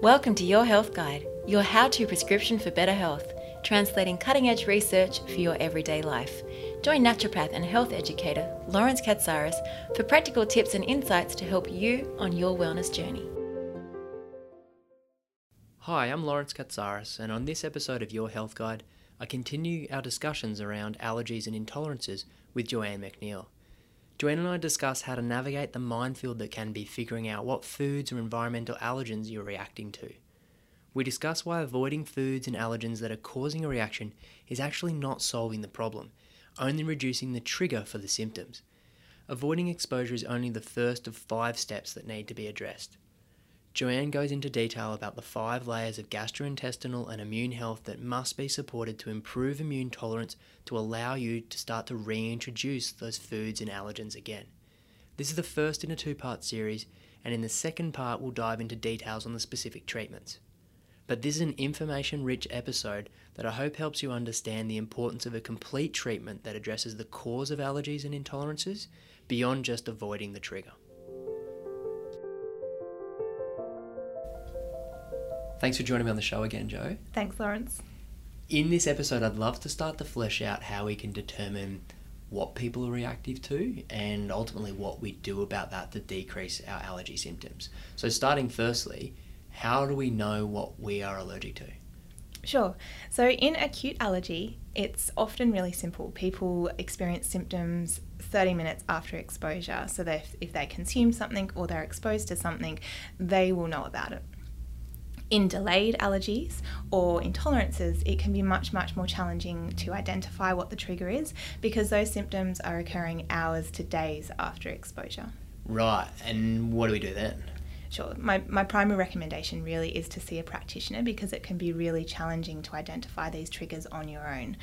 Welcome to Your Health Guide, your how to prescription for better health, translating cutting edge research for your everyday life. Join naturopath and health educator Lawrence Katsaris for practical tips and insights to help you on your wellness journey. Hi, I'm Lawrence Katsaris, and on this episode of Your Health Guide, I continue our discussions around allergies and intolerances with Joanne McNeil. Joanne and I discuss how to navigate the minefield that can be figuring out what foods or environmental allergens you're reacting to. We discuss why avoiding foods and allergens that are causing a reaction is actually not solving the problem, only reducing the trigger for the symptoms. Avoiding exposure is only the first of five steps that need to be addressed. Joanne goes into detail about the five layers of gastrointestinal and immune health that must be supported to improve immune tolerance to allow you to start to reintroduce those foods and allergens again. This is the first in a two part series, and in the second part, we'll dive into details on the specific treatments. But this is an information rich episode that I hope helps you understand the importance of a complete treatment that addresses the cause of allergies and intolerances beyond just avoiding the trigger. Thanks for joining me on the show again, Joe. Thanks, Lawrence. In this episode, I'd love to start to flesh out how we can determine what people are reactive to and ultimately what we do about that to decrease our allergy symptoms. So, starting firstly, how do we know what we are allergic to? Sure. So, in acute allergy, it's often really simple. People experience symptoms 30 minutes after exposure. So, if, if they consume something or they're exposed to something, they will know about it. In delayed allergies or intolerances, it can be much, much more challenging to identify what the trigger is because those symptoms are occurring hours to days after exposure. Right, and what do we do then? Sure. My, my primary recommendation really is to see a practitioner because it can be really challenging to identify these triggers on your own.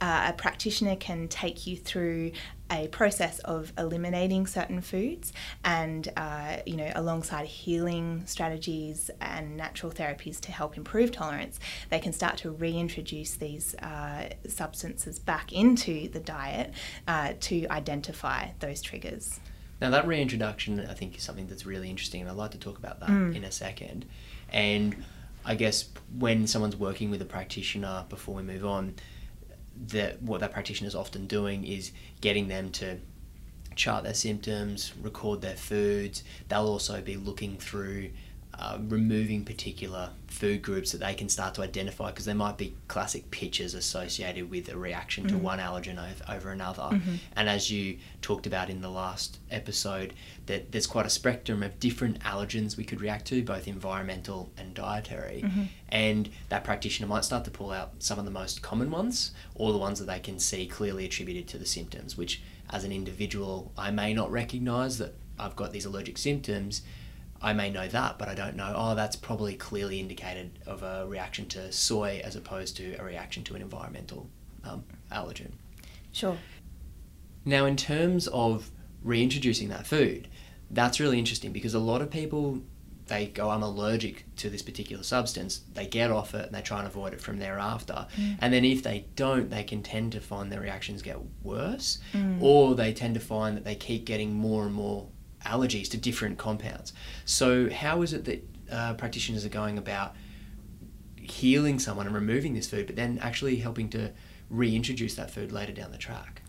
Uh, a practitioner can take you through a process of eliminating certain foods and, uh, you know, alongside healing strategies and natural therapies to help improve tolerance, they can start to reintroduce these uh, substances back into the diet uh, to identify those triggers. Now, that reintroduction, I think, is something that's really interesting, and I'd like to talk about that mm. in a second. And I guess when someone's working with a practitioner, before we move on, that what that practitioner is often doing is getting them to chart their symptoms, record their foods. They'll also be looking through uh, removing particular food groups that they can start to identify because there might be classic pictures associated with a reaction mm-hmm. to one allergen over, over another. Mm-hmm. And as you talked about in the last episode, that there's quite a spectrum of different allergens we could react to, both environmental and dietary. Mm-hmm. And that practitioner might start to pull out some of the most common ones or the ones that they can see clearly attributed to the symptoms, which as an individual, I may not recognize that I've got these allergic symptoms I may know that, but I don't know, oh, that's probably clearly indicated of a reaction to soy as opposed to a reaction to an environmental um, allergen. Sure. Now, in terms of reintroducing that food, that's really interesting because a lot of people they go, I'm allergic to this particular substance, they get off it and they try and avoid it from thereafter. Mm. And then if they don't, they can tend to find their reactions get worse, mm. or they tend to find that they keep getting more and more allergies to different compounds. So, how is it that uh, practitioners are going about healing someone and removing this food, but then actually helping to reintroduce that food later down the track?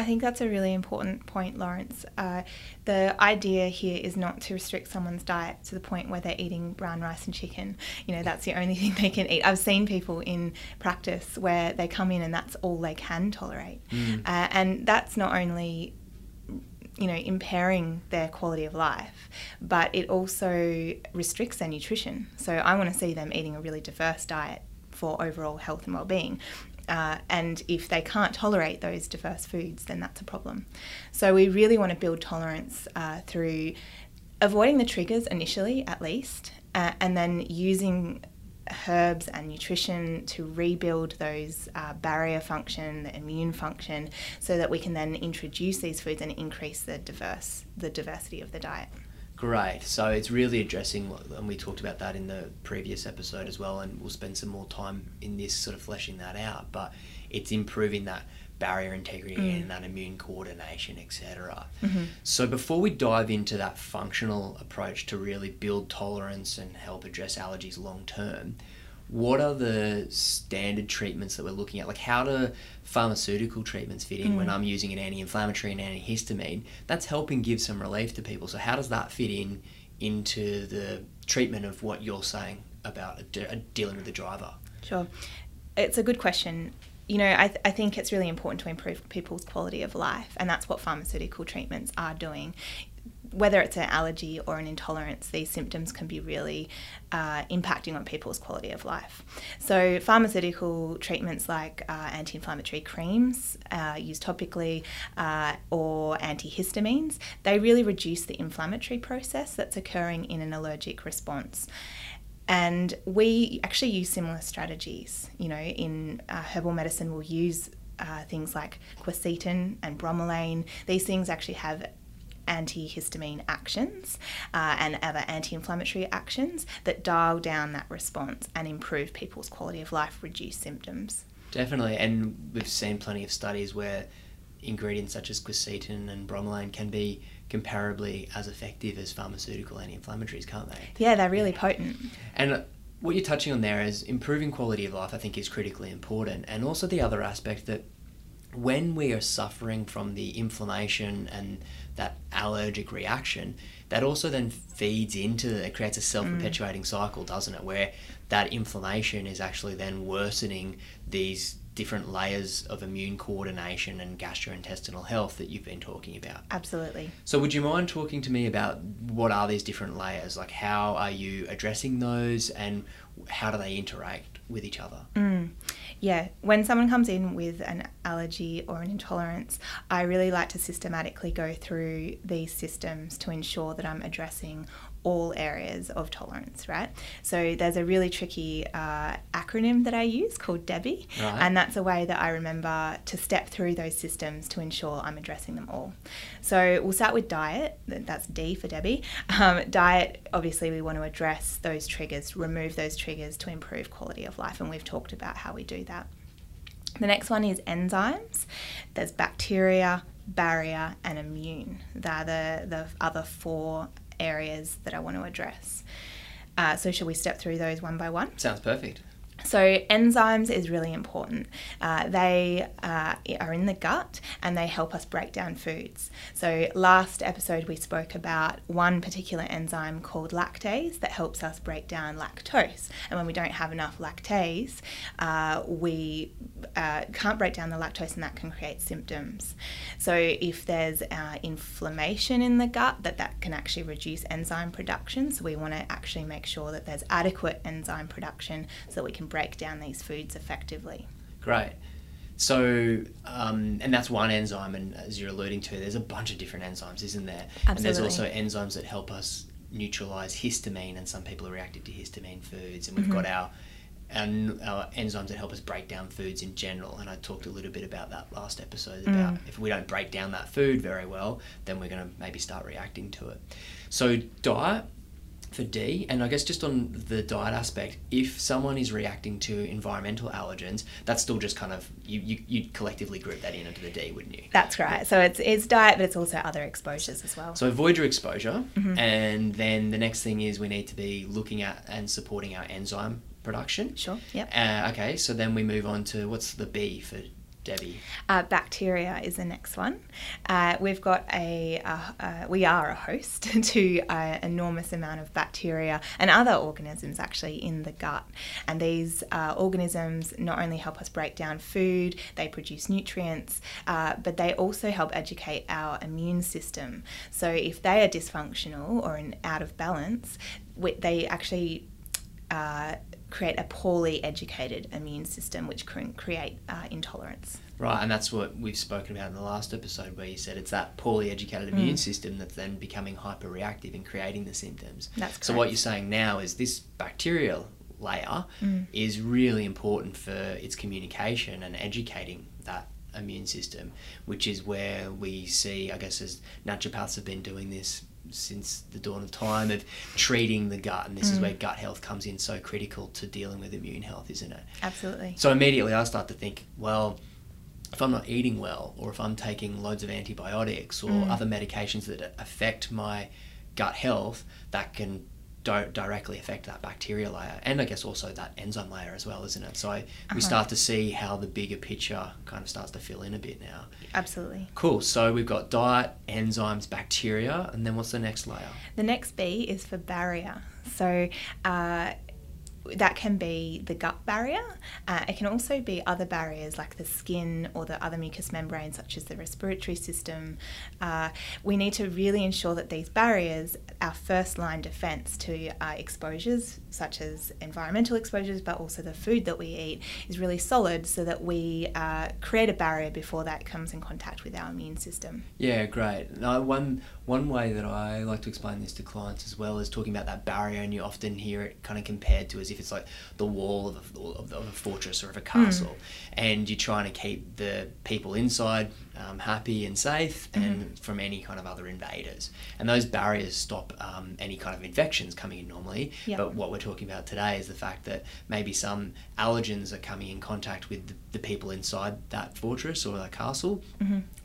I think that's a really important point, Lawrence. Uh, the idea here is not to restrict someone's diet to the point where they're eating brown rice and chicken. You know, that's the only thing they can eat. I've seen people in practice where they come in and that's all they can tolerate. Mm. Uh, and that's not only you know, impairing their quality of life, but it also restricts their nutrition. So I want to see them eating a really diverse diet for overall health and well-being. Uh, and if they can't tolerate those diverse foods, then that's a problem. So we really want to build tolerance uh, through avoiding the triggers initially, at least, uh, and then using herbs and nutrition to rebuild those uh, barrier function, the immune function, so that we can then introduce these foods and increase the diverse the diversity of the diet. Great. So it's really addressing, and we talked about that in the previous episode as well, and we'll spend some more time in this sort of fleshing that out. But it's improving that barrier integrity Mm. and that immune coordination, etc. Mhm. So before we dive into that functional approach to really build tolerance and help address allergies long term, what are the standard treatments that we're looking at? Like how do pharmaceutical treatments fit in when Mm. I'm using an anti-inflammatory and antihistamine? That's helping give some relief to people. So how does that fit in into the treatment of what you're saying about de- dealing with the driver? Sure. It's a good question. You know, I, th- I think it's really important to improve people's quality of life, and that's what pharmaceutical treatments are doing. Whether it's an allergy or an intolerance, these symptoms can be really uh, impacting on people's quality of life. So, pharmaceutical treatments like uh, anti inflammatory creams uh, used topically uh, or antihistamines, they really reduce the inflammatory process that's occurring in an allergic response. And we actually use similar strategies. You know, in uh, herbal medicine, we'll use uh, things like quercetin and bromelain. These things actually have antihistamine actions uh, and other anti inflammatory actions that dial down that response and improve people's quality of life, reduce symptoms. Definitely, and we've seen plenty of studies where ingredients such as quercetin and bromelain can be comparably as effective as pharmaceutical anti-inflammatories, can't they? Yeah, they're really potent. And uh, what you're touching on there is improving quality of life, I think, is critically important. And also the other aspect that when we are suffering from the inflammation and that allergic reaction, that also then feeds into it creates a self perpetuating mm. cycle, doesn't it? Where that inflammation is actually then worsening these different layers of immune coordination and gastrointestinal health that you've been talking about. Absolutely. So, would you mind talking to me about what are these different layers? Like, how are you addressing those, and how do they interact with each other? Mm. Yeah, when someone comes in with an allergy or an intolerance, I really like to systematically go through these systems to ensure that I'm addressing all areas of tolerance, right? So there's a really tricky uh, acronym that I use called Debbie, Right. and that's a way that I remember to step through those systems to ensure I'm addressing them all. So we'll start with diet, that's D for Debbie. Um, diet, obviously, we want to address those triggers, remove those triggers to improve quality of life, and we've talked about how we do that. The next one is enzymes. There's bacteria, barrier, and immune. They're the, the other four areas that I want to address. Uh, so, shall we step through those one by one? Sounds perfect. So, enzymes is really important. Uh, they uh, are in the gut and they help us break down foods. So, last episode we spoke about one particular enzyme called lactase that helps us break down lactose. And when we don't have enough lactase, uh, we uh, can't break down the lactose and that can create symptoms. So, if there's uh, inflammation in the gut, that that can actually reduce enzyme production. So, we want to actually make sure that there's adequate enzyme production so we can break down these foods effectively. Great. So, um, and that's one enzyme, and as you're alluding to, there's a bunch of different enzymes, isn't there? And there's also enzymes that help us neutralize histamine, and some people are reactive to histamine foods. And we've Mhm. got our, our our enzymes that help us break down foods in general. And I talked a little bit about that last episode about Mm. if we don't break down that food very well, then we're going to maybe start reacting to it. So diet for D, and I guess just on the diet aspect, if someone is reacting to environmental allergens, that's still just kind of you you you'd collectively group that in under the D, wouldn't you? That's right. So it's it's diet, but it's also other exposures as well. So avoid your exposure, Mhm. and then the next thing is we need to be looking at and supporting our enzyme production. Sure. Yep. Uh, okay, so then we move on to what's the B for Debbie? Uh, bacteria is the next one. Uh, we've got a, we are a host to an enormous amount of bacteria and other organisms actually in the gut. And these uh, organisms not only help us break down food, they produce nutrients, uh, but they also help educate our immune system. So if they are dysfunctional or in, out of balance, we, they actually uh, create a poorly educated immune system, which can create uh, intolerance. Right, and that's what we've spoken about in the last episode, where you said it's that poorly educated immune system that's then becoming hyperreactive and creating the symptoms. That's correct. So what you're saying now is this bacterial layer Mm. is really important for its communication and educating that immune system, which is where we see, I guess, as naturopaths have been doing this since the dawn of time of treating the gut, and this is Mm. where gut health comes in so critical to dealing with immune health, isn't it? Absolutely. So immediately I start to think, well, if I'm not eating well, or if I'm taking loads of antibiotics or other medications that affect my gut health, that can di- directly affect that bacteria layer, and I guess also that enzyme layer as well, isn't it? So I, we start to see how the bigger picture kind of starts to fill in a bit now. Absolutely. Cool. So we've got diet, enzymes, bacteria, and then what's the next layer? The next B is for barrier. So uh, that can be the gut barrier. Uh, it can also be other barriers like the skin or the other mucous membranes, such as the respiratory system. Uh, we need to really ensure that these barriers, our first line defense to uh, exposures, such as environmental exposures, but also the food that we eat, is really solid so that we uh, create a barrier before that comes in contact with our immune system. Yeah, great. Now, one one way that I like to explain this to clients as well is talking about that barrier, and you often hear it kind of compared to as if it's like the wall of a, of, of a fortress or of a castle, and you're trying to keep the people inside um, happy and safe, and from any kind of other invaders. And those barriers stop um, any kind of infections coming in normally. Yep. But what we're talking about today is the fact that maybe some allergens are coming in contact with the, the people inside that fortress or that castle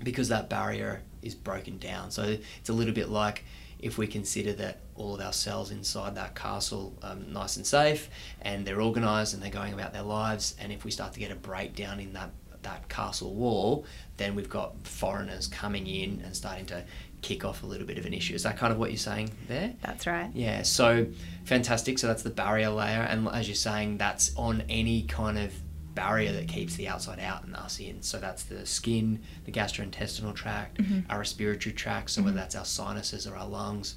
because that barrier is broken down. So it's a little bit like if we consider that all of our cells inside that castle are nice and safe and they're organized and they're going about their lives and if we start to get a breakdown in that that castle wall then we've got foreigners coming in and starting to kick off a little bit of an issue is that kind of what you're saying there That's right. yeah, so fantastic. So that's the barrier layer, and as you're saying, that's on any kind of barrier that keeps the outside out and us in. So that's the skin, the gastrointestinal tract, mm-hmm. our respiratory tract. So whether mm-hmm. that's our sinuses or our lungs,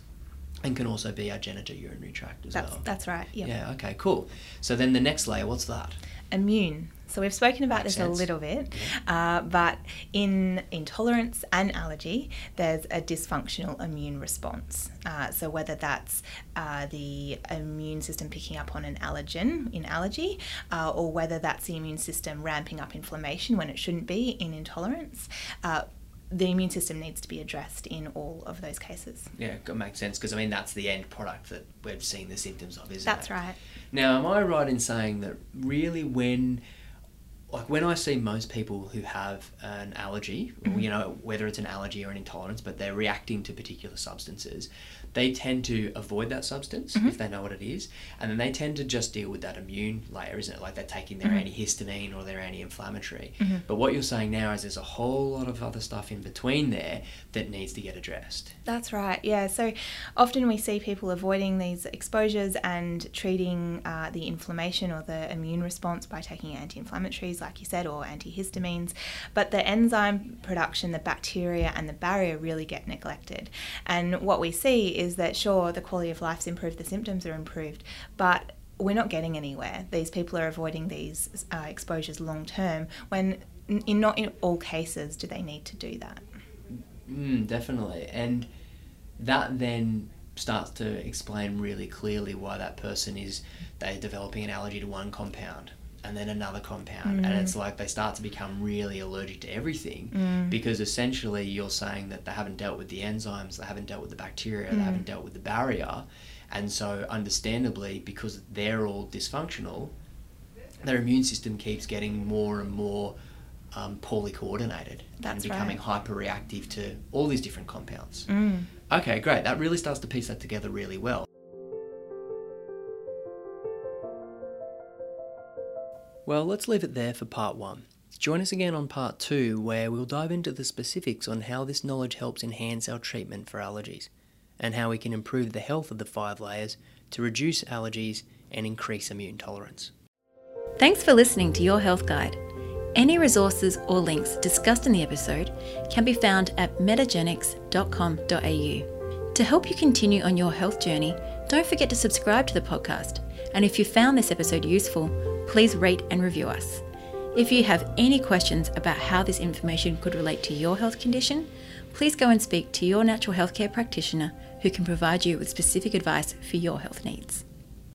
and can also be our genitourinary tract as That's, well. that's right. Yep. Yeah. Okay. Cool. So then the next layer, what's that? immune. So we've spoken about Makes this sense. a little bit, uh, but in intolerance and allergy, there's a dysfunctional immune response. Uh, so whether that's uh, the immune system picking up on an allergen in allergy, uh, or whether that's the immune system ramping up inflammation when it shouldn't be in intolerance. Uh, the immune system needs to be addressed in all of those cases. Yeah, it makes sense because I mean that's the end product that we've seen the symptoms of, isn't That's it? That's right. Now, am I right in saying that really when like when I see most people who have an allergy, or, mm-hmm. you know, whether it's an allergy or an intolerance, but they're reacting to particular substances, they tend to avoid that substance if mm-hmm. they know what it is, and then they tend to just deal with that immune layer, isn't it? Like they're taking their mm-hmm. antihistamine or their anti-inflammatory. But what you're saying now is there's a whole lot of other stuff in between there that needs to get addressed. That's right, yeah. So often we see people avoiding these exposures and treating uh, the inflammation or the immune response by taking anti like you said, or antihistamines. But the enzyme production, the bacteria, and the barrier really get neglected. And what we see is that, sure, the quality of life's improved, the symptoms are improved, but we're not getting anywhere. These people are avoiding these uh, exposures long term when in not in all cases do they need to do that. Mm, definitely. And that then starts to explain really clearly why that person is they're developing an allergy to one compound and then another compound and it's like they start to become really allergic to everything because essentially you're saying that they haven't dealt with the enzymes they haven't dealt with the bacteria they haven't dealt with the barrier and so understandably because they're all dysfunctional their immune system keeps getting more and more um, poorly coordinated That's and becoming right. hyper reactive to all these different compounds. Mm. Okay, great. That really starts to piece that together really well. Well, let's leave it there for part one. Join us again on part two, where we'll dive into the specifics on how this knowledge helps enhance our treatment for allergies and how we can improve the health of the five layers to reduce allergies and increase immune tolerance. Thanks for listening to Your Health Guide. Any resources or links discussed in the episode can be found at metagenics.com.au. To help you continue on your health journey, don't forget to subscribe to the podcast. And if you found this episode useful, please rate and review us. If you have any questions about how this information could relate to your health condition, please go and speak to your natural healthcare practitioner who can provide you with specific advice for your health needs.